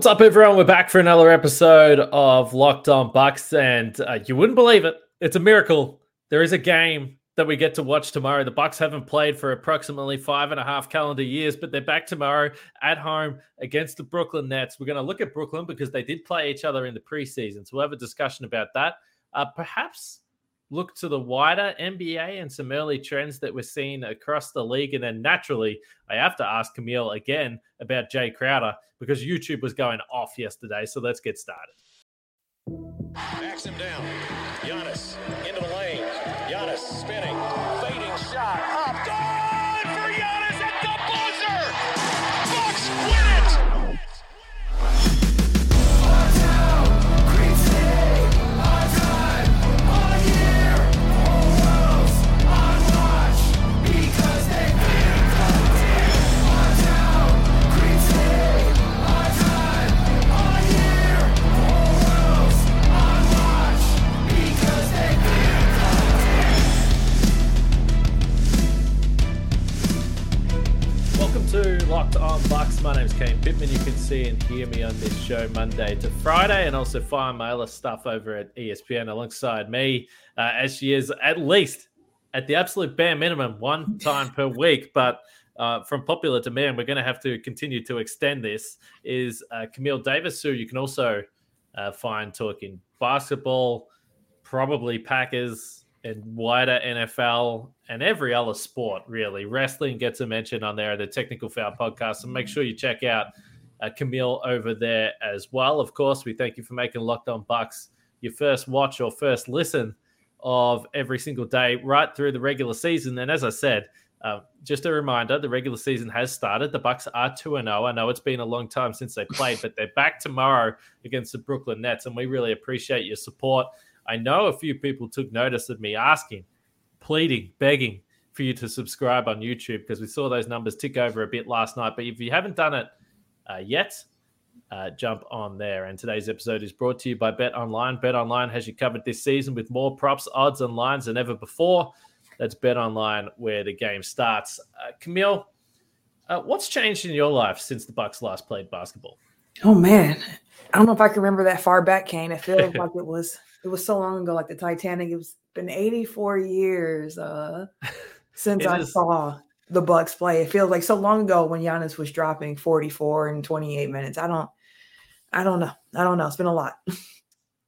What's up, everyone? We're back for another episode of Locked On Bucks, and uh, you wouldn't believe it. It's a miracle. There is a game that we get to watch tomorrow. The Bucks haven't played for approximately five and a half calendar years, but they're back tomorrow at home against the Brooklyn Nets. We're going to look at Brooklyn because they did play each other in the preseason, so we'll have a discussion about that. Uh, perhaps look to the wider NBA and some early trends that we're seeing across the league. And then naturally, I have to ask Camille again about Jae Crowder because YouTube was going off yesterday. So let's get started. Backs him down. Giannis into the lane. Giannis spinning. Fading shot. Kane Pitman. You can see and hear me on this show Monday to Friday, and also fire mailer stuff over at ESPN alongside me, uh, as she is at least at the absolute bare minimum one time per week. But uh, from popular demand, we're going to have to continue to extend this. Is uh, Camille Davis, who you can also uh, find talking basketball, probably Packers and wider NFL and every other sport, really. Wrestling gets a mention on there, the Technical Foul podcast. So make sure you check out uh, Camille over there as well. Of course, we thank you for making Locked On Bucks your first watch or first listen of every single day right through the regular season. And as I said, uh, just a reminder: the regular season has started. The Bucks are two and zero. I know it's been a long time since they played, but they're back tomorrow against the Brooklyn Nets, and we really appreciate your support. I know a few people took notice of me asking, pleading, begging for you to subscribe on YouTube because we saw those numbers tick over a bit last night. But if you haven't done it uh, yet, uh, jump on there. And today's episode is brought to you by Bet Online. Bet Online has you covered this season with more props, odds, and lines than ever before. That's Bet Online where the game starts. Uh, Camille, uh, what's changed in your life since the Bucks last played basketball? Oh man, I don't know if I can remember that far back, Kane. It feels like it was it was so long ago, like the Titanic. It was been 84 years uh, since I is- saw the Bucks play. It feels like so long ago when Giannis was dropping 44 in 28 minutes. I don't, I don't know. I don't know. It's been a lot.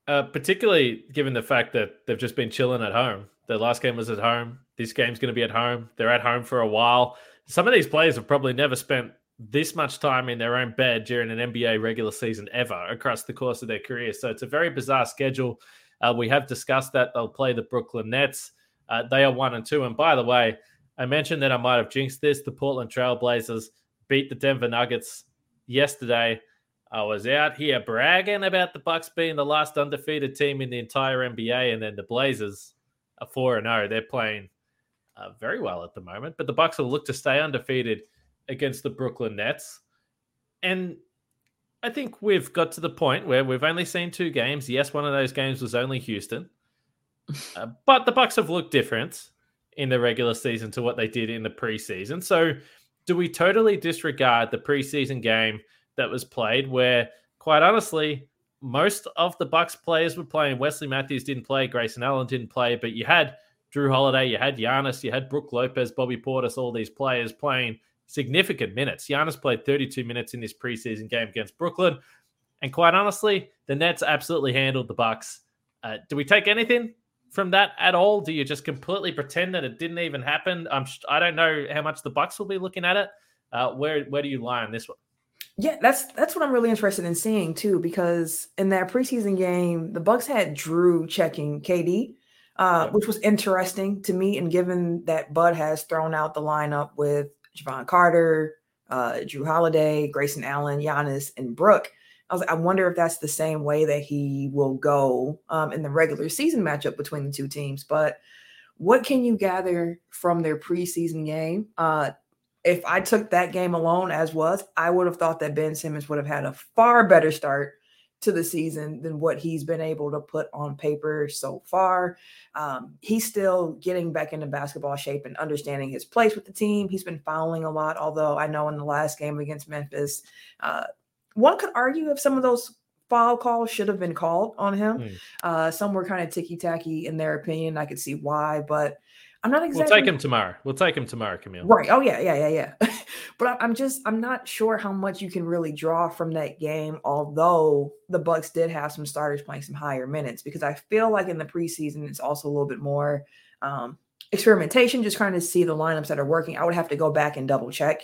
Uh, particularly given the fact that they've just been chilling at home. Their last game was at home. This game's going to be at home. They're at home for a while. Some of these players have probably never spent this much time in their own bed during an NBA regular season ever across the course of their career. So it's a very bizarre schedule. Uh, we have discussed that they'll play the Brooklyn Nets. Uh, they are one and two. And by the way, I mentioned that I might have jinxed this. The Portland Trailblazers beat the Denver Nuggets yesterday. I was out here bragging about the Bucks being the last undefeated team in the entire NBA, and then the Blazers are four and zero. They're playing uh, very well at the moment, but the Bucks will look to stay undefeated against the Brooklyn Nets. And I think we've got to the point where we've only seen two games. Yes, one of those games was only Houston, uh, but the Bucks have looked different in the regular season to what they did in the preseason. So, do we totally disregard the preseason game that was played, where quite honestly, most of the Bucks players were playing. Wesley Matthews didn't play, Grayson Allen didn't play, but you had Jrue Holiday, you had Giannis, you had Brook Lopez, Bobby Portis, all these players playing significant minutes. Giannis played 32 minutes in this preseason game against Brooklyn, and quite honestly, the Nets absolutely handled the Bucks. Uh, do we take anything from that at all? Do you just completely pretend that it didn't even happen? I'm I don't know how much the Bucks will be looking at it. Uh, where where do you lie on this one? Yeah, that's that's what I'm really interested in seeing too, because in that preseason game, the Bucks had Jrue checking KD, uh, which was interesting to me. And given that Bud has thrown out the lineup with Jevon Carter, uh, Jrue Holiday, Grayson Allen, Giannis, and Brook, I was I wonder if that's the same way that he will go um, in the regular season matchup between the two teams. But what can you gather from their preseason game? Uh, if I took that game alone as was, I would have thought that Ben Simmons would have had a far better start to the season than what he's been able to put on paper so far. Um, he's still getting back into basketball shape and understanding his place with the team. He's been fouling a lot, although I know in the last game against Memphis, uh, one could argue if some of those foul calls should have been called on him. Mm. Uh, some were kind of ticky tacky in their opinion. I could see why, but I'm not exactly. We'll take him tomorrow. We'll take him tomorrow, Camille. Right. Oh yeah, yeah, yeah, yeah. but I'm just I'm not sure how much you can really draw from that game. Although the Bucks did have some starters playing some higher minutes, because I feel like in the preseason it's also a little bit more um, experimentation, just trying to see the lineups that are working. I would have to go back and double check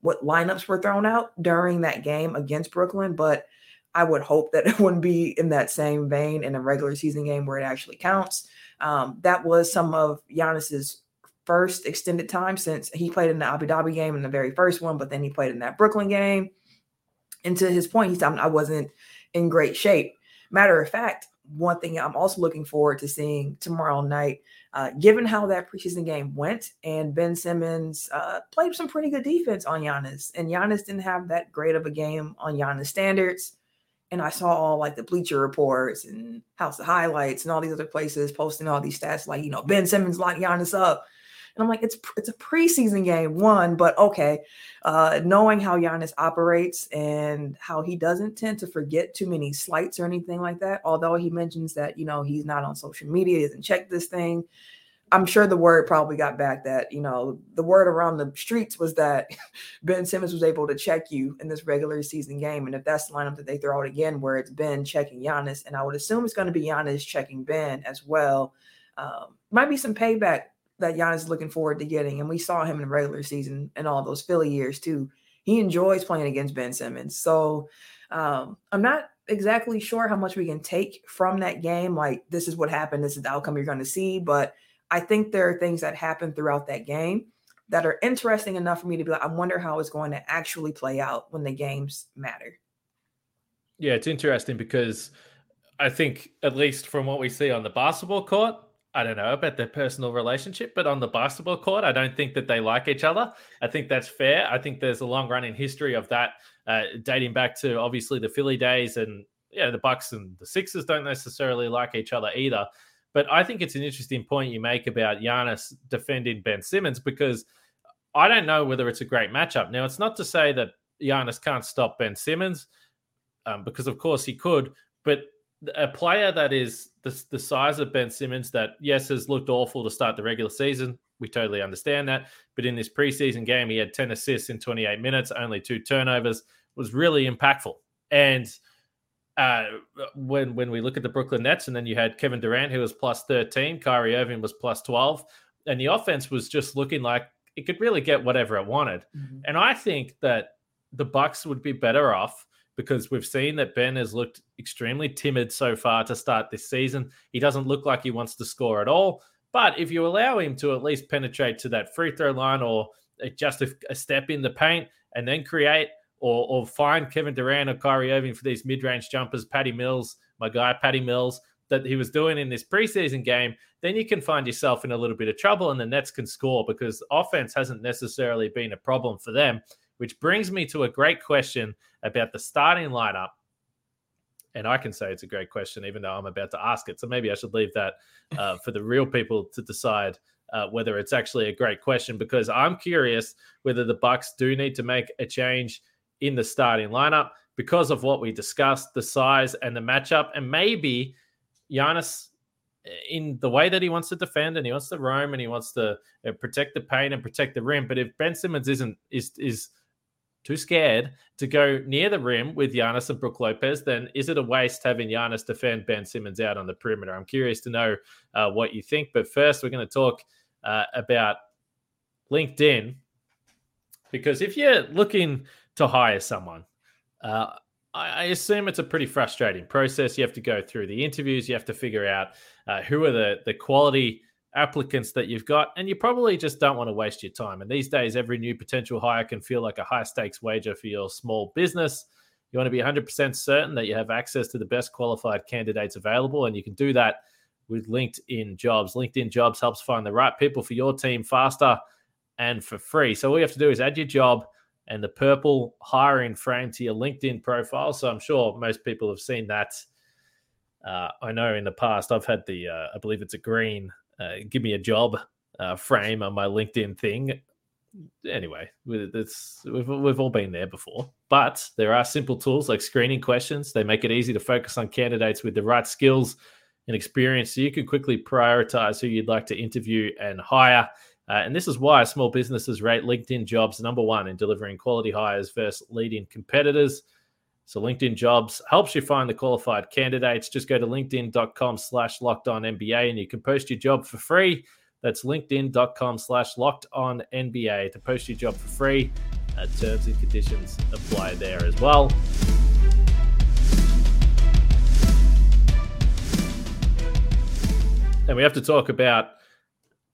what lineups were thrown out during that game against Brooklyn, but I would hope that it wouldn't be in that same vein in a regular season game where it actually counts. Um, that was some of Giannis's first extended time since he played in the Abu Dhabi game in the very first one, but then he played in that Brooklyn game. And to his point, he said, I wasn't in great shape. Matter of fact, one thing I'm also looking forward to seeing tomorrow night, uh, given how that preseason game went, and Ben Simmons uh, played some pretty good defense on Giannis, and Giannis didn't have that great of a game on Giannis standards and I saw all like the Bleacher Reports and House of Highlights and all these other places posting all these stats, like you know Ben Simmons locked Giannis up, and I'm like, it's it's a preseason game, one, but okay, uh, knowing how Giannis operates and how he doesn't tend to forget too many slights or anything like that. Although he mentions that you know he's not on social media, he doesn't check this thing. I'm sure the word probably got back that, you know, the word around the streets was that Ben Simmons was able to check you in this regular season game. And if that's the lineup that they throw out again, where it's Ben checking Giannis, and I would assume it's going to be Giannis checking Ben as well, um, might be some payback that Giannis is looking forward to getting. And we saw him in the regular season and all those Philly years too. He enjoys playing against Ben Simmons. So um, I'm not exactly sure how much we can take from that game. Like, this is what happened, this is the outcome you're going to see. But I think there are things that happen throughout that game that are interesting enough for me to be like, I wonder how it's going to actually play out when the games matter. Yeah, it's interesting because I think, at least from what we see on the basketball court, I don't know about their personal relationship, but on the basketball court, I don't think that they like each other. I think that's fair. I think there's a long running history of that, uh, dating back to obviously the Philly days, and yeah, the Bucks and the Sixers don't necessarily like each other either. But I think it's an interesting point you make about Giannis defending Ben Simmons because I don't know whether it's a great matchup. Now, it's not to say that Giannis can't stop Ben Simmons, um, because of course he could, but a player that is the, the size of Ben Simmons, that yes, has looked awful to start the regular season. We totally understand that. But in this preseason game, he had 10 assists in 28 minutes, only two turnovers, was really impactful. And uh, when when we look at the Brooklyn Nets, and then you had Kevin Durant who was plus thirteen, Kyrie Irving was plus twelve, and the offense was just looking like it could really get whatever it wanted. Mm-hmm. And I think that the Bucks would be better off because we've seen that Ben has looked extremely timid so far to start this season. He doesn't look like he wants to score at all. But if you allow him to at least penetrate to that free throw line or just a, a step in the paint and then create or, or find Kevin Durant or Kyrie Irving for these mid range jumpers, Patty Mills, my guy, Patty Mills, that he was doing in this preseason game, then you can find yourself in a little bit of trouble and the Nets can score because offense hasn't necessarily been a problem for them. Which brings me to a great question about the starting lineup. And I can say it's a great question, even though I'm about to ask it. So maybe I should leave that uh, for the real people to decide uh, whether it's actually a great question because I'm curious whether the Bucks do need to make a change in the starting lineup because of what we discussed, the size and the matchup, and maybe Giannis eh, in the way that he wants to defend and he wants to roam and he wants to uh, protect the paint and protect the rim. But if Ben Simmons isn't is is too scared to go near the rim with Giannis and Brook Lopez, then is it a waste having Giannis defend Ben Simmons out on the perimeter? I'm curious to know uh, what you think. But first, we're going to talk uh, about LinkedIn because if you're looking to hire someone. Uh, I, assume it's a pretty frustrating process. You have to go through the interviews, you have to figure out uh, who are the, the quality applicants that you've got, and you probably just don't want to waste your time. And these days, every new potential hire can feel like a high stakes wager for your small business. You want to be 100% certain that you have access to the best qualified candidates available, and you can do that with LinkedIn Jobs. LinkedIn Jobs helps find the right people for your team faster and for free. So all you have to do is add your job and the purple hiring frame to your LinkedIn profile. So I'm sure most people have seen that. Uh, I know in the past I've had the, uh, I believe it's a green, uh, give me a job uh, frame on my LinkedIn thing. anyway, it's we've we've all been there before. But there are simple tools like screening questions. They make it easy to focus on candidates with the right skills and experience, so you can quickly prioritize who you'd like to interview and hire. Uh, and this is why small businesses rate LinkedIn jobs number one in delivering quality hires versus leading competitors. So LinkedIn jobs helps you find the qualified candidates. Just go to linkedin.com slash locked on NBA and you can post your job for free. That's linkedin.com slash locked on NBA to post your job for free. Uh, terms and conditions apply there as well. And we have to talk about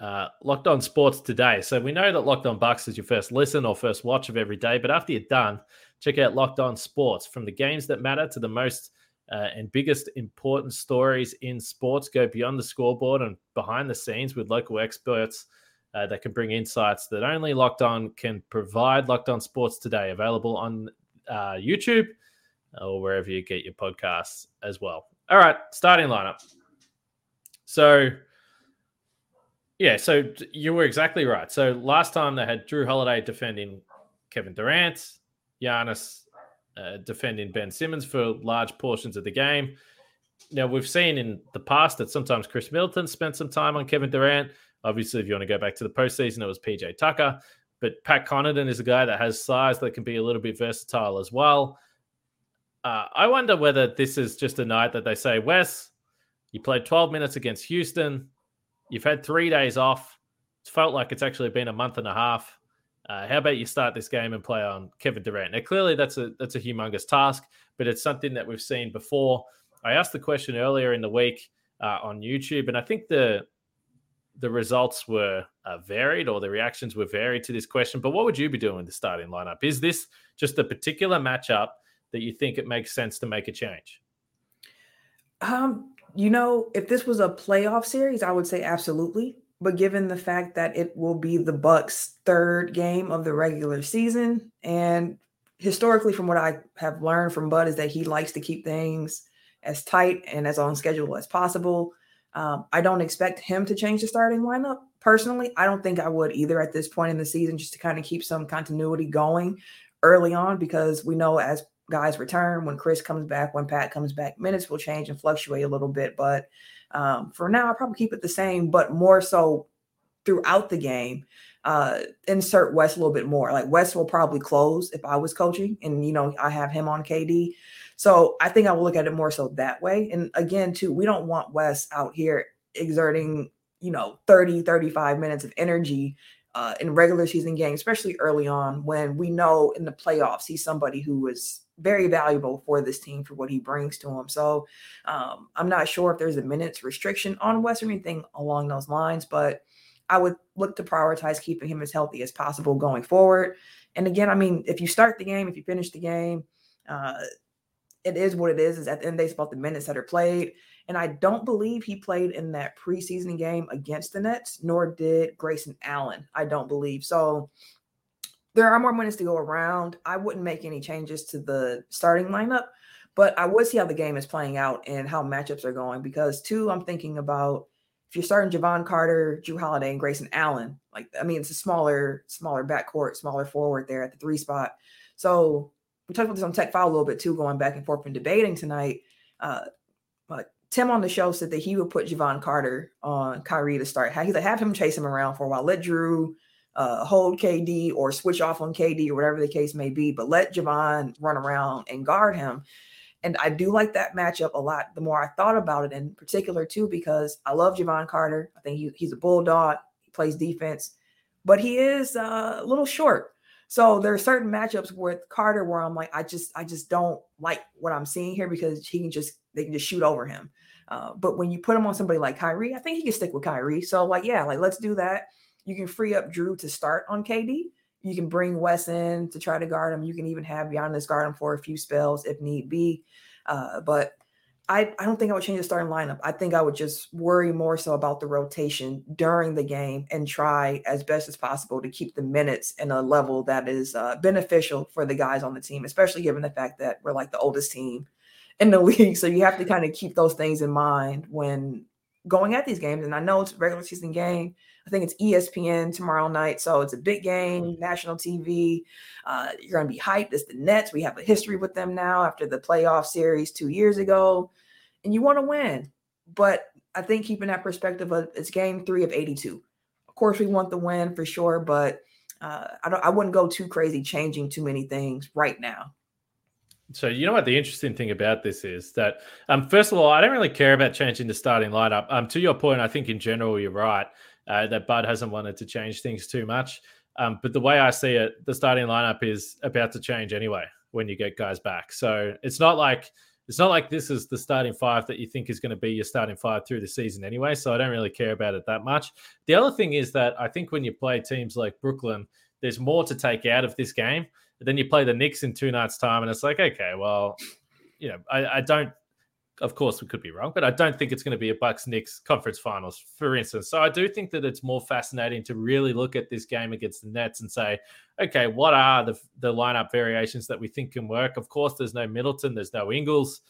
uh, Locked On Sports today. So we know that Locked On Bucks is your first listen or first watch of every day, but after you're done, check out Locked On Sports from the games that matter to the most uh, and biggest important stories in sports go beyond the scoreboard and behind the scenes with local experts uh, that can bring insights that only Locked On can provide. Locked On Sports today, available on uh, YouTube or wherever you get your podcasts as well. All right, starting lineup. So, yeah, so you were exactly right. So last time they had Jrue Holiday defending Kevin Durant, Giannis uh, defending Ben Simmons for large portions of the game. Now, we've seen in the past that sometimes Khris Middleton spent some time on Kevin Durant. Obviously, if you want to go back to the postseason, it was PJ Tucker. But Pat Connaughton is a guy that has size that can be a little bit versatile as well. Uh, I wonder whether this is just a night that they say, Wes, you played 12 minutes against Houston. You've had three days off. It's felt like it's actually been a month and a half. Uh, how about you start this game and play on Kevin Durant? Now, clearly that's a that's a humongous task, but it's something that we've seen before. I asked the question earlier in the week uh, on YouTube, and I think the the results were uh, varied or the reactions were varied to this question. But what would you be doing with the starting lineup? Is this just a particular matchup that you think it makes sense to make a change? Um, you know, if this was a playoff series, I would say absolutely. But given the fact that it will be the Bucks' third game of the regular season, and historically, from what I have learned from Bud, is that he likes to keep things as tight and as on schedule as possible. Um, I don't expect him to change the starting lineup personally. I don't think I would either at this point in the season, just to kind of keep some continuity going early on, because we know as guys return, when Khris comes back, when Pat comes back, minutes will change and fluctuate a little bit. But um, for now, I'll probably keep it the same, but more so throughout the game. Uh, insert Wes a little bit more. Like Wes will probably close if I was coaching, and you know I have him on KD. So I think I will look at it more so that way. And again, too, we don't want Wes out here exerting, you know, 30, 35 minutes of energy uh, in regular season games, especially early on when we know in the playoffs he's somebody who is very valuable for this team for what he brings to them. So um, I'm not sure if there's a minutes restriction on Wes or anything along those lines, but I would look to prioritize keeping him as healthy as possible going forward. And again, I mean, if you start the game, if you finish the game, uh, it is what it is. Is at the end of the day, it's about the minutes that are played. And I don't believe he played in that preseason game against the Nets, nor did Grayson Allen. I don't believe. So there are more minutes to go around. I wouldn't make any changes to the starting lineup, but I would see how the game is playing out and how matchups are going. Because two, I'm thinking about if you're starting Jevon Carter, Jrue Holiday, and Grayson Allen, like I mean, it's a smaller, smaller backcourt, smaller forward there at the three spot. So we talked about this on Tech Foul a little bit too, going back and forth and debating tonight. Uh, but Tim on the show said that he would put Jevon Carter on Kyrie to start. He's like, have him chase him around for a while. Let Jrue uh, hold KD or switch off on KD or whatever the case may be, but let Jevon run around and guard him. And I do like that matchup a lot. The more I thought about it, in particular too, because I love Jevon Carter. I think he, he's a bulldog. He plays defense, but he is uh, a little short. So there are certain matchups with Carter where I'm like, I just, I just don't like what I'm seeing here because he can just, they can just shoot over him. Uh, but when you put him on somebody like Kyrie, I think he can stick with Kyrie. So like, yeah, like let's do that. You can free up Jrue to start on KD. You can bring Wes in to try to guard him. You can even have Giannis guard him for a few spells if need be. Uh, but I, I don't think I would change the starting lineup. I think I would just worry more so about the rotation during the game and try as best as possible to keep the minutes in a level that is uh, beneficial for the guys on the team, especially given the fact that we're like the oldest team in the league. So you have to kind of keep those things in mind when going at these games. And I know it's a regular season game. I think it's ESPN tomorrow night. So it's a big game, national TV. Uh, you're going to be hyped. It's the Nets. We have a history with them now after the playoff series two years ago. And you want to win. But I think keeping that perspective of it's game three of 82. Of course, we want the win for sure, but uh, I don't I wouldn't go too crazy changing too many things right now. So you know what the interesting thing about this is that um, first of all, I don't really care about changing the starting lineup. Um, to your point, I think in general you're right uh, that Bud hasn't wanted to change things too much. Um, but the way I see it, the starting lineup is about to change anyway when you get guys back. So it's not like it's not like this is the starting five that you think is going to be your starting five through the season anyway. So I don't really care about it that much. The other thing is that I think when you play teams like Brooklyn, there's more to take out of this game. But then you play the Knicks in two nights' time, and it's like, okay, well, you know, I, I don't. Of course, we could be wrong, but I don't think it's going to be a Bucks Knicks conference finals, for instance. So I do think that it's more fascinating to really look at this game against the Nets and say, okay, what are the the lineup variations that we think can work? Of course, there's no Middleton, there's no Ingles,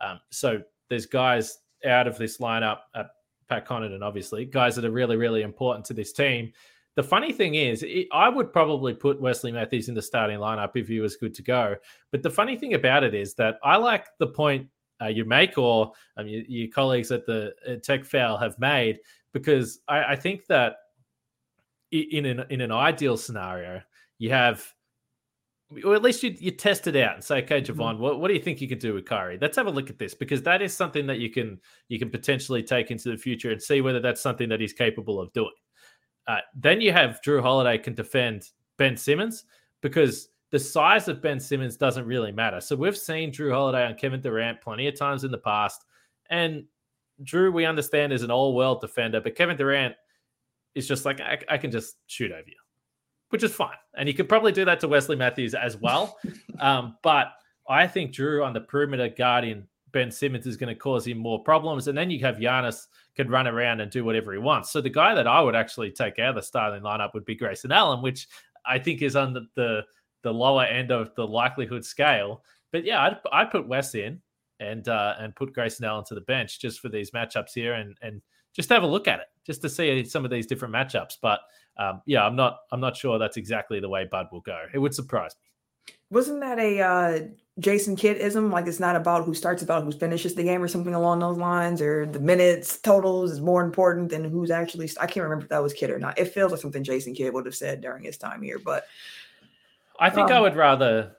um, so there's guys out of this lineup. Uh, Pat Connaughton, obviously, guys that are really, really important to this team. The funny thing is, it, I would probably put Wesley Matthews in the starting lineup if he was good to go. But the funny thing about it is that I like the point uh, you make, or um, your, your, colleagues at the at Tech Foul have made, because I, I think that in an in an ideal scenario, you have or at least you, you test it out and say, okay, mm-hmm. Jevon, what, what do you think you could do with Kyrie? Let's have a look at this because that is something that you can you can potentially take into the future and see whether that's something that he's capable of doing. Uh, then you have Jrue Holiday can defend Ben Simmons because the size of Ben Simmons doesn't really matter. So we've seen Jrue Holiday on Kevin Durant plenty of times in the past, and Jrue, we understand is an all-world defender, but Kevin Durant is just like I, I can just shoot over you, which is fine, and you could probably do that to Wesley Matthews as well. um, but I think Jrue on the perimeter guarding Ben Simmons is going to cause him more problems. And then you have Giannis could run around and do whatever he wants. So the guy that I would actually take out of the starting lineup would be Grayson Allen, which I think is on the, the, lower end of the likelihood scale. But yeah, I'd, I'd put Wes in and uh, and put Grayson Allen to the bench just for these matchups here and and just have a look at it, just to see some of these different matchups. But um, yeah, I'm not I'm not sure that's exactly the way Bud will go. It would surprise me. Wasn't that a uh, Jason Kiddism? Like it's not about who starts, about who finishes the game or something along those lines, or the minutes totals is more important than who's actually. I can't remember if that was Kidd or not. It feels like something Jason Kidd would have said during his time here, but I think um, I would rather,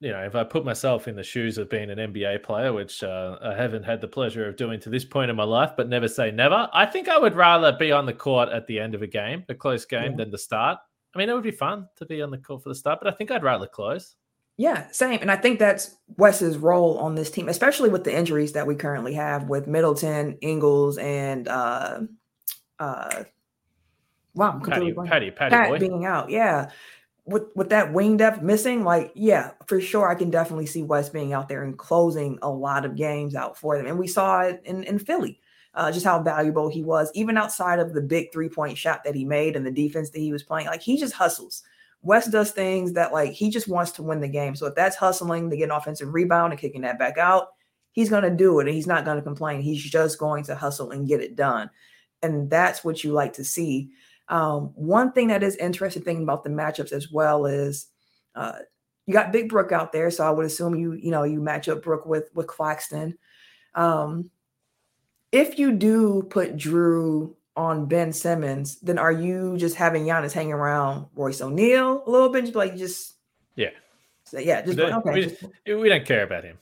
you know, if I put myself in the shoes of being an NBA player, which uh, I haven't had the pleasure of doing to this point in my life, but never say never. I think I would rather be on the court at the end of a game, a close game, yeah. than the start. I mean, it would be fun to be on the court for the start, but I think I'd rather close. Yeah, same. And I think that's Wes's role on this team, especially with the injuries that we currently have with Middleton, Ingles, and uh uh wow, I'm Patty, Patty, Patty Pat boy. being out. Yeah. With with that wing depth missing, like, yeah, for sure I can definitely see Wes being out there and closing a lot of games out for them. And we saw it in, in Philly uh, just how valuable he was, even outside of the big three point shot that he made and the defense that he was playing. Like he just hustles. Wes does things that like he just wants to win the game. So if that's hustling to get an offensive rebound and kicking that back out, he's going to do it and he's not going to complain. He's just going to hustle and get it done. And that's what you like to see. Um, one thing that is interesting thinking about the matchups as well is uh, you got Big Brook out there, so I would assume you you know you match up Brook with with Claxton. Um, if you do put Drew on Ben Simmons, then are you just having Giannis hang around Royce O'Neale a little bit? Just like just yeah, so, yeah, just okay. We, just, we, don't care about him.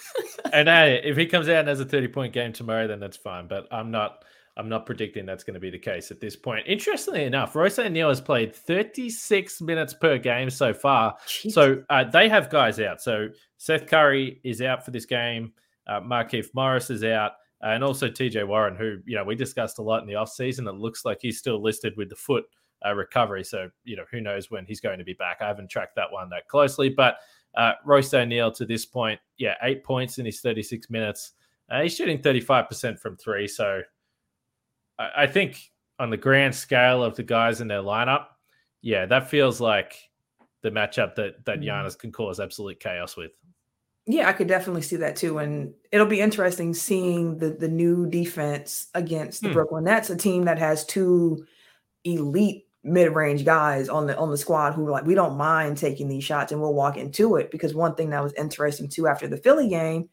and hey, if he comes out and has a thirty point game tomorrow, then that's fine. But I'm not. I'm not predicting that's going to be the case at this point. Interestingly enough, Royce O'Neale has played 36 minutes per game so far. Jeez. So uh, they have guys out. So Seth Curry is out for this game. Uh, Markieff Morris is out and also TJ Warren, who you know we discussed a lot in the offseason. It looks like he's still listed with the foot uh, recovery, so you know who knows when he's going to be back. I haven't tracked that one that closely, but uh, Royce to this point, yeah, eight points in his 36 minutes. Uh, he's shooting 35% from three, so I, think on the grand scale of the guys in their lineup, yeah, that feels like the matchup that that mm-hmm. Giannis can cause absolute chaos with. Yeah, I could definitely see that too. And it'll be interesting seeing the the new defense against the Hmm. Brooklyn Nets, a team that has two elite mid-range guys on the on the squad who are like we don't mind taking these shots and we'll walk into it. Because one thing that was interesting too after the Philly game,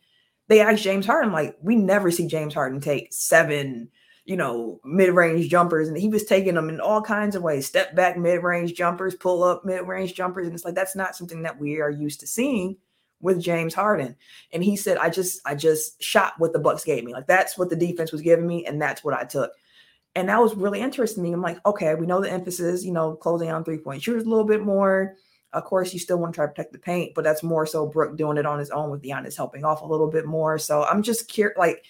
they asked James Harden, like, we never see James Harden take seven, you know, mid-range jumpers. And he was taking them in all kinds of ways, step back mid-range jumpers, pull up mid-range jumpers. And it's like that's not something that we are used to seeing with James Harden. And he said, I just I just shot what the Bucks gave me. Like that's what the defense was giving me, and that's what I took. And that was really interesting to me. I'm like, okay, we know the emphasis, you know, closing on three-point shooters a little bit more. Of course, you still want to try to protect the paint, but that's more so Brook doing it on his own with Giannis helping off a little bit more. So I'm just curious, like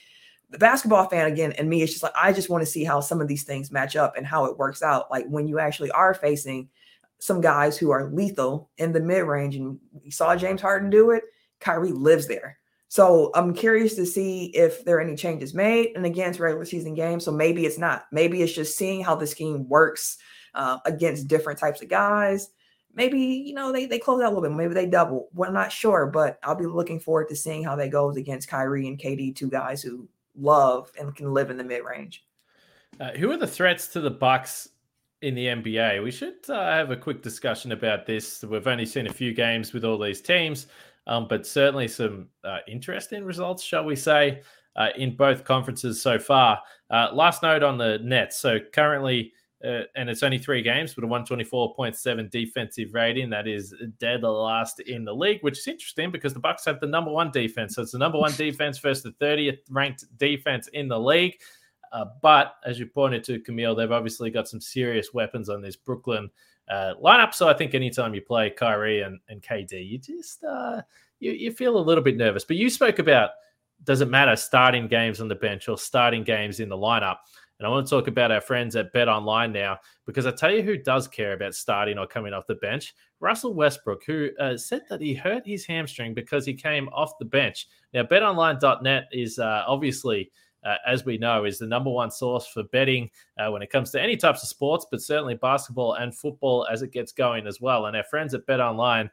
the basketball fan again, and me, it's just like I just want to see how some of these things match up and how it works out. Like when you actually are facing some guys who are lethal in the mid range, and we saw James Harden do it. Kyrie lives there. So I'm curious to see if there are any changes made and against regular season games. So maybe it's not. Maybe it's just seeing how the scheme works uh, against different types of guys. Maybe you know they they close out a little bit. Maybe they double. Well, I'm not sure, but I'll be looking forward to seeing how they goes against Kyrie and KD, two guys who love and can live in the mid range. Uh, who are the threats to the Bucks in the NBA? We should uh, have a quick discussion about this. We've only seen a few games with all these teams, um, but certainly some uh, interesting results, shall we say, uh, in both conferences so far. Uh, last note on the Nets. So currently, uh, and it's only three games, but a 124.7 defensive rating. That is dead last in the league, which is interesting because the Bucks have the number one defense. So it's the number one defense versus the 30th ranked defense in the league. Uh, but as you pointed to, Camille, they've obviously got some serious weapons on this Brooklyn uh, lineup. So I think anytime you play Kyrie and, and KD, you just uh, you, you feel a little bit nervous. But you spoke about does it matter starting games on the bench or starting games in the lineup? And I want to talk about our friends at Bet Online now because I tell you who does care about starting or coming off the bench. Russell Westbrook, who uh, said that he hurt his hamstring because he came off the bench. Now, betonline.net is uh, obviously uh, as we know, is the number one source for betting uh, when it comes to any types of sports, but certainly basketball and football as it gets going as well. And our friends at Bet Online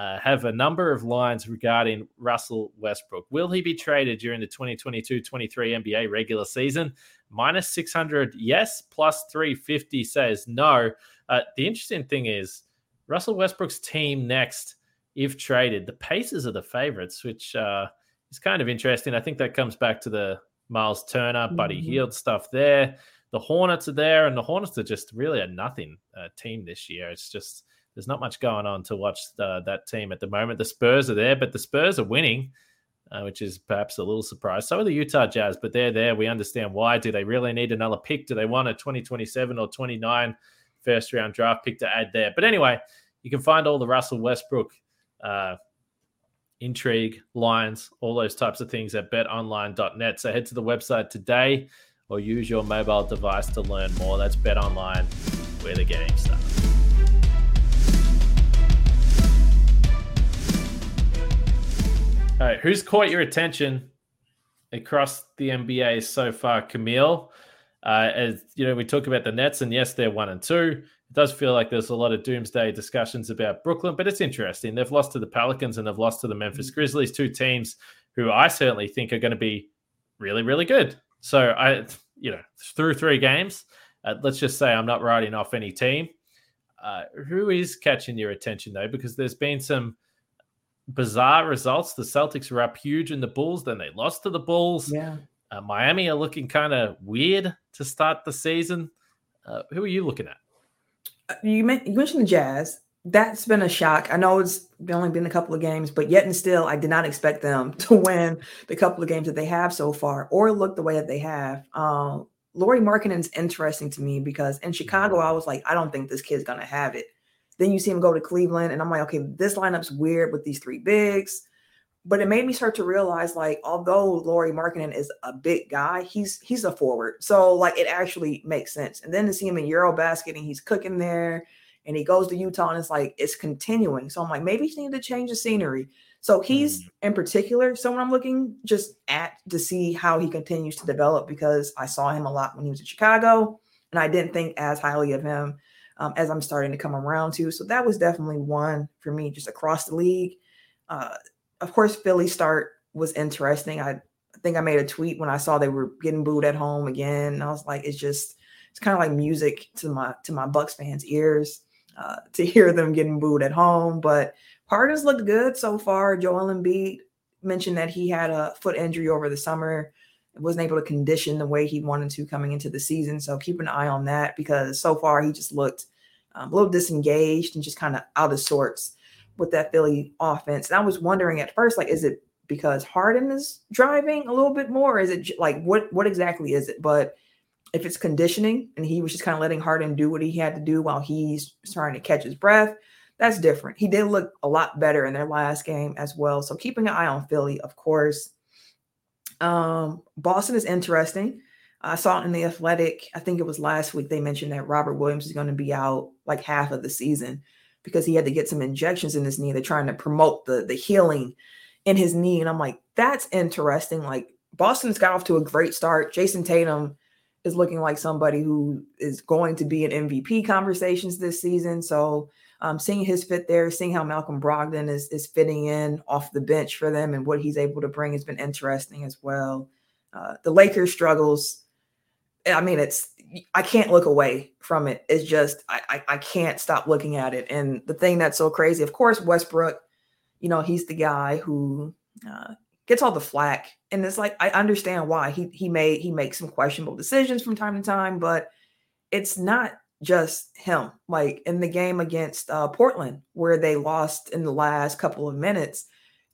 uh, have a number of lines regarding Russell Westbrook. Will he be traded during the 2022 23 NBA regular season? Minus 600, yes. Plus 350 says no. Uh, the interesting thing is, Russell Westbrook's team next, if traded, the Pacers are the favorites, which uh, is kind of interesting. I think that comes back to the Miles Turner, Buddy Mhm. Hield stuff there. The Hornets are there, and the Hornets are just really a nothing uh, team this year. It's just there's not much going on to watch the, that team at the moment. The Spurs are there, but the Spurs are winning, uh, which is perhaps a little surprise. So are the Utah Jazz, but they're there. We understand why. Do they really need another pick? Do they want a 2027 or 29 first round draft pick to add there? But anyway, you can find all the Russell Westbrook uh, intrigue, lines, all those types of things at betonline.net. So head to the website today or use your mobile device to learn more. That's betonline, where the game starts. All right, who's caught your attention across the NBA so far, Camille? Uh, as you know, we talk about the Nets, and yes, they're one and two. It does feel like there's a lot of doomsday discussions about Brooklyn, but it's interesting. They've lost to the Pelicans and they've lost to the Memphis Grizzlies, two teams who I certainly think are going to be really, really good. So I, you know, through three games, uh, let's just say I'm not writing off any team. Uh, who is catching your attention though? Because there's been some bizarre results. The Celtics were up huge in the Bulls, then they lost to the Bulls. Yeah. Uh, Miami are looking kind of weird to start the season. Uh, who are you looking at? Uh, You, men- you mentioned the Jazz. That's been a shock. I know it's only been a couple of games, but yet and still, I did not expect them to win the couple of games that they have so far or look the way that they have. Um, Lauri Markkanen's interesting to me because in Chicago, I was like, I don't think this kid's gonna have it. Then you see him go to Cleveland, and I'm like, okay, this lineup's weird with these three bigs. But it made me start to realize, like, although Lauri Markkanen is a big guy, he's he's a forward. So like it actually makes sense. And then to see him in Eurobasket and he's cooking there and he goes to Utah and it's like it's continuing. So I'm like, maybe he need to change the scenery. So he's mm. in particular someone I'm looking just at to see how he continues to develop because I saw him a lot when he was in Chicago and I didn't think as highly of him um, as I'm starting to come around to. So that was definitely one for me just across the league. Uh, of course, Philly start was interesting. I, think I made a tweet when I saw they were getting booed at home again. I was like, it's just it's kind of like music to my to my Bucks fans' ears uh, to hear them getting booed at home. But Harden's looked good so far. Joel Embiid mentioned that he had a foot injury over the summer wasn't able to condition the way he wanted to coming into the season. So keep an eye on that because so far he just looked um, a little disengaged and just kind of out of sorts with that Philly offense. And I was wondering at first, like, is it because Harden is driving a little bit more? Is it like what what exactly is it? But if it's conditioning and he was just kind of letting Harden do what he had to do while he's trying to catch his breath, that's different. He did look a lot better in their last game as well. So keeping an eye on Philly, of course. Um, Boston is interesting. I saw in the Athletic, I think it was last week, they mentioned that Robert Williams is going to be out like half of the season because he had to get some injections in his knee. They're trying to promote the the healing in his knee, and I'm like, that's interesting. Like Boston's got off to a great start. Jayson Tatum is looking like somebody who is going to be in MVP conversations this season. So um, seeing his fit there, seeing how Malcolm Brogdon is is fitting in off the bench for them and what he's able to bring has been interesting as well. Uh, the Lakers struggles. I mean, it's I can't look away from it. It's just I, I, I can't stop looking at it. And the thing that's so crazy, of course, Westbrook. You know, he's the guy who uh, gets all the flack, and it's like I understand why he he made he makes some questionable decisions from time to time, but it's not just him. Like in the game against uh, Portland, where they lost in the last couple of minutes,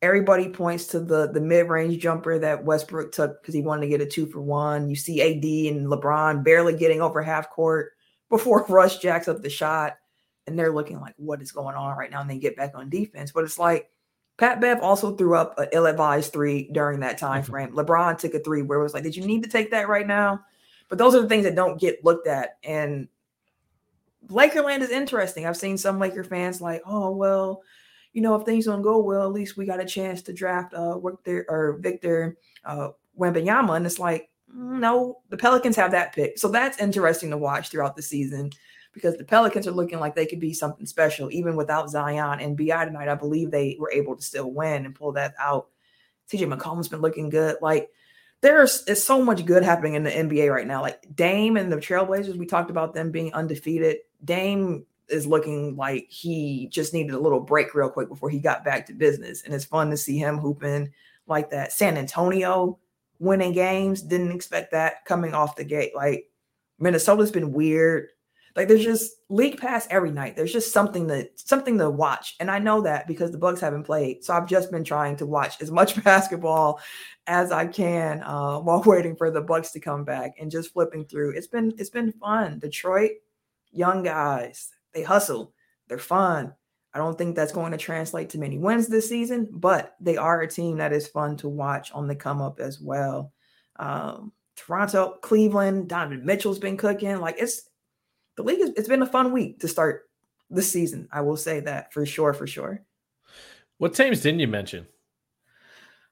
everybody points to the the mid range jumper that Westbrook took because he wanted to get a two for one. You see AD and LeBron barely getting over half court before Russ jacks up the shot, and they're looking like, "What is going on right now?" And they get back on defense, but it's like. Pat Bev also threw up an ill-advised three during that time mm-hmm. frame. LeBron took a three where it was like, "Did you need to take that right now?" But those are the things that don't get looked at, and Lakerland is interesting. I've seen some Laker fans like, oh well, you know, if things don't go well, at least we got a chance to draft uh Victor or Victor uh Wembanyama. And it's like, mm, no, the Pelicans have that pick. So that's interesting to watch throughout the season because the Pelicans are looking like they could be something special, even without Zion and BI tonight. I believe they were able to still win and pull that out. CJ McCollum's been looking good. Like there's is so much good happening in the NBA right now. Like Dame and the Trailblazers, we talked about them being undefeated. Dame is looking like he just needed a little break real quick before he got back to business. And it's fun to see him hooping like that. San Antonio winning games, didn't expect that coming off the gate. Like Minnesota's been weird. Like there's just league pass every night. There's just something that something to watch. And I know that because the Bucks haven't played. So I've just been trying to watch as much basketball as I can uh, while waiting for the Bucks to come back and just flipping through. It's been it's been fun. Detroit young guys. They hustle. They're fun. I don't think that's going to translate to many wins this season, but they are a team that is fun to watch on the come up as well. Um, Toronto, Cleveland, Donovan Mitchell's been cooking. Like it's the league. Is, it's been a fun week to start the season. I will say that for sure, for sure. What teams didn't you mention?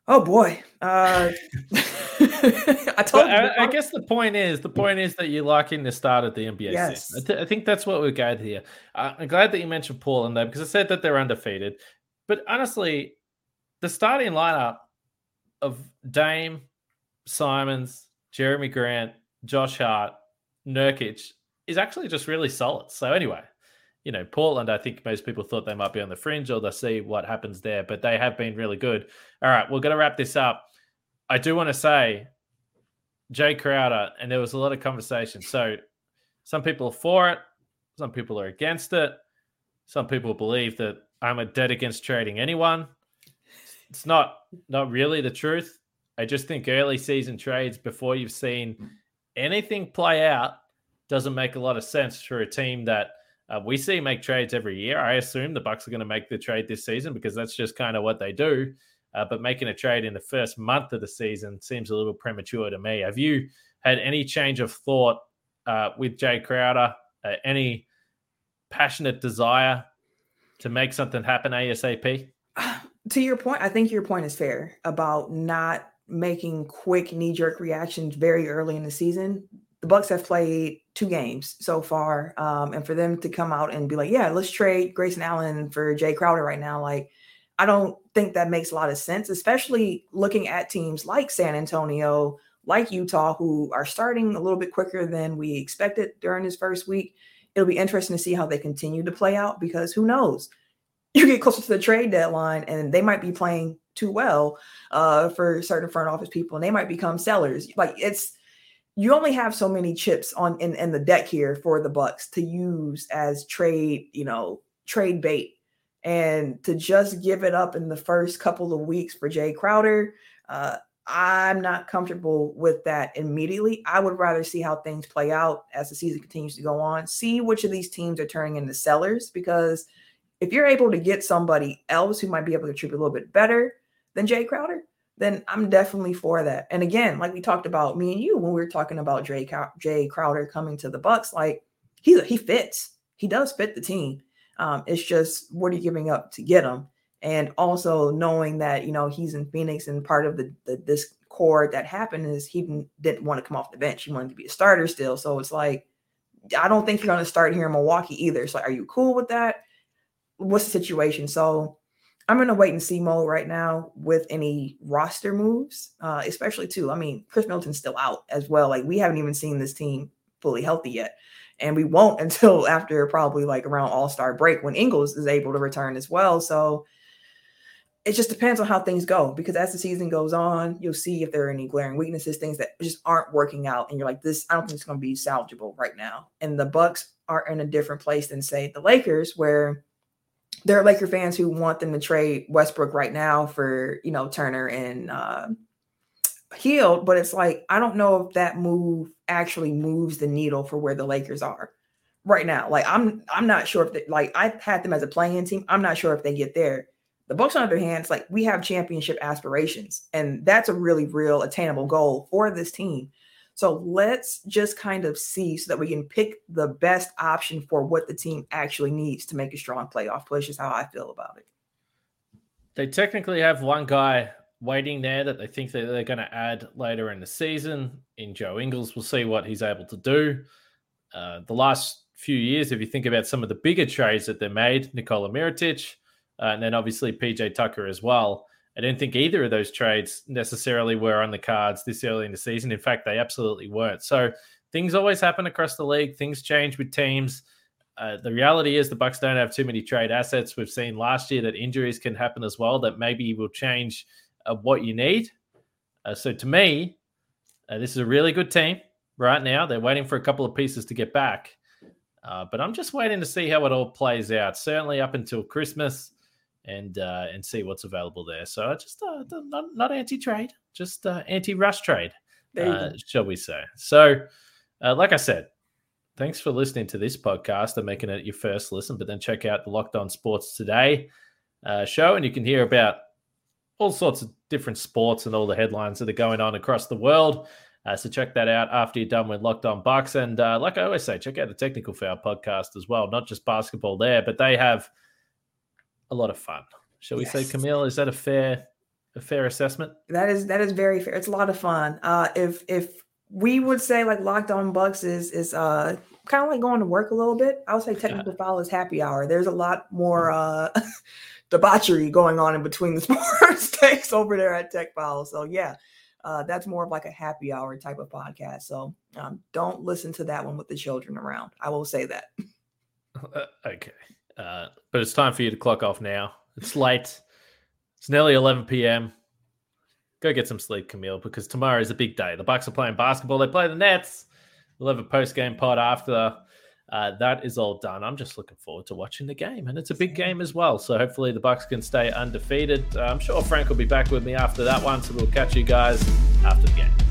Oh boy. Uh, I told. I, I, guess the point is the point is that you're liking the start of the NBA yes. I, th- I, think that's what we're going here. Uh, I'm glad that you mentioned Portland though, because I said that they're undefeated. But honestly, the starting lineup of Dame, Simons, Jerami Grant, Josh Hart, Nurkic is actually just really solid. So anyway, you know, Portland, I think most people thought they might be on the fringe or they'll see what happens there, but they have been really good. All right, we're going to wrap this up. I do want to say Jae Crowder, and there was a lot of conversation. So some people are for it, some people are against it, some people believe that I'm a dead against trading anyone. It's not not really the truth. I just think early season trades before you've seen anything play out doesn't make a lot of sense for a team that uh, we see make trades every year. I assume the Bucks are going to make the trade this season because that's just kind of what they do. Uh, but making a trade in the first month of the season seems a little premature to me. Have you had any change of thought uh, with Jae Crowder? Uh, any passionate desire to make something happen ASAP? To your point, I think your point is fair about not making quick knee jerk reactions very early in the season the Bucks have played two games so far, um, and for them to come out and be like, "Yeah, let's trade Grayson Allen for Jae Crowder right now," like I don't think that makes a lot of sense, especially looking at teams like San Antonio, like Utah, who are starting a little bit quicker than we expected during this first week. It'll be interesting to see how they continue to play out because who knows? You get closer to the trade deadline and they might be playing too well uh, for certain front office people and they might become sellers. Like it's you only have so many chips on in, in the deck here for the Bucks to use as trade, you know, trade bait. And to just give it up in the first couple of weeks for Jae Crowder, uh, I'm not comfortable with that immediately. I would rather see how things play out as the season continues to go on, see which of these teams are turning into sellers. Because if you're able to get somebody else who might be able to contribute a little bit better than Jae Crowder, then I'm definitely for that. And again, like we talked about me and you when we were talking about Jay, Jae Crowder coming to the Bucks, like he he fits. He does fit the team. Um, it's just what are you giving up to get him? and also knowing that you know he's in Phoenix and part of the, the this core that happened is he didn't, didn't want to come off the bench. He wanted to be a starter still. So it's like I don't think you're going to start here in Milwaukee either. So are you cool with that? What's the situation? So I'm in a wait and see mode right now with any roster moves, uh, especially too. I mean, Khris Middleton's still out as well. Like we haven't even seen this team fully healthy yet. And we won't until after probably like around All Star break when Ingles is able to return as well. So it just depends on how things go because as the season goes on, you'll see if there are any glaring weaknesses, things that just aren't working out, and you're like, "This, I don't think it's going to be salvageable right now." And the Bucks are in a different place than say the Lakers, where there are Laker fans who want them to trade Westbrook right now for you know Turner and uh, Hield, but it's like I don't know if that move actually moves the needle for where the Lakers are right now. Like I'm, I'm not sure if they, like I had them as a playing team. I'm not sure if they get there the Bucks, on the other hand, it's like we have championship aspirations, and that's a really real attainable goal for this team. So let's just kind of see so that we can pick the best option for what the team actually needs to make a strong playoff push. Is how I feel about it. They technically have one guy waiting there that they think that they're going to add later in the season. In Joe Ingles, we'll see what he's able to do. Uh, the last few years, if you think about some of the bigger trades that they made, Nikola Mirotic, uh, and then obviously PJ Tucker as well. I don't think either of those trades necessarily were on the cards this early in the season. In fact, they absolutely weren't. So things always happen across the league. Things change with teams. Uh, the reality is the Bucks don't have too many trade assets. We've seen last year that injuries can happen as well. That maybe will change uh, what you need. Uh, so to me, uh, this is a really good team right now. They're waiting for a couple of pieces to get back. Uh, but I'm just waiting to see how it all plays out. Certainly up until Christmas and uh, and see what's available there. So I just uh, not, not anti trade, just uh, anti rush trade, uh, shall we say? So, uh, like I said, thanks for listening to this podcast and making it your first listen. But then check out the Locked On Sports Today uh, show, and you can hear about all sorts of different sports and all the headlines that are going on across the world. Uh, so check that out after you're done with Locked On Bucks. And uh, like I always say, check out the Technical Foul podcast as well. Not just basketball there, but they have a lot of fun. Shall we yes. say, Camille? Is that a fair a fair assessment? That is that is very fair. It's a lot of fun. Uh, if if we would say like Locked On Bucks is is uh kind of like going to work a little bit. I would say technical yeah. foul is happy hour. There's a lot more uh debauchery going on in between the sports takes over there at Tech Foul. So yeah, uh, that's more of like a happy hour type of podcast. So um, don't listen to that one with the children around. I will say that. Uh, okay. Uh, but it's time for you to clock off now. It's late. It's nearly 11 p.m. Go get some sleep, Camille, because tomorrow is a big day. The Bucks are playing basketball. They play the Nets. We'll have a post game pod after. Uh, that is all done. I'm just looking forward to watching the game, and it's a big game as well. So hopefully the Bucks can stay undefeated. Uh, I'm sure Frank will be back with me after that one, so we'll catch you guys after the game.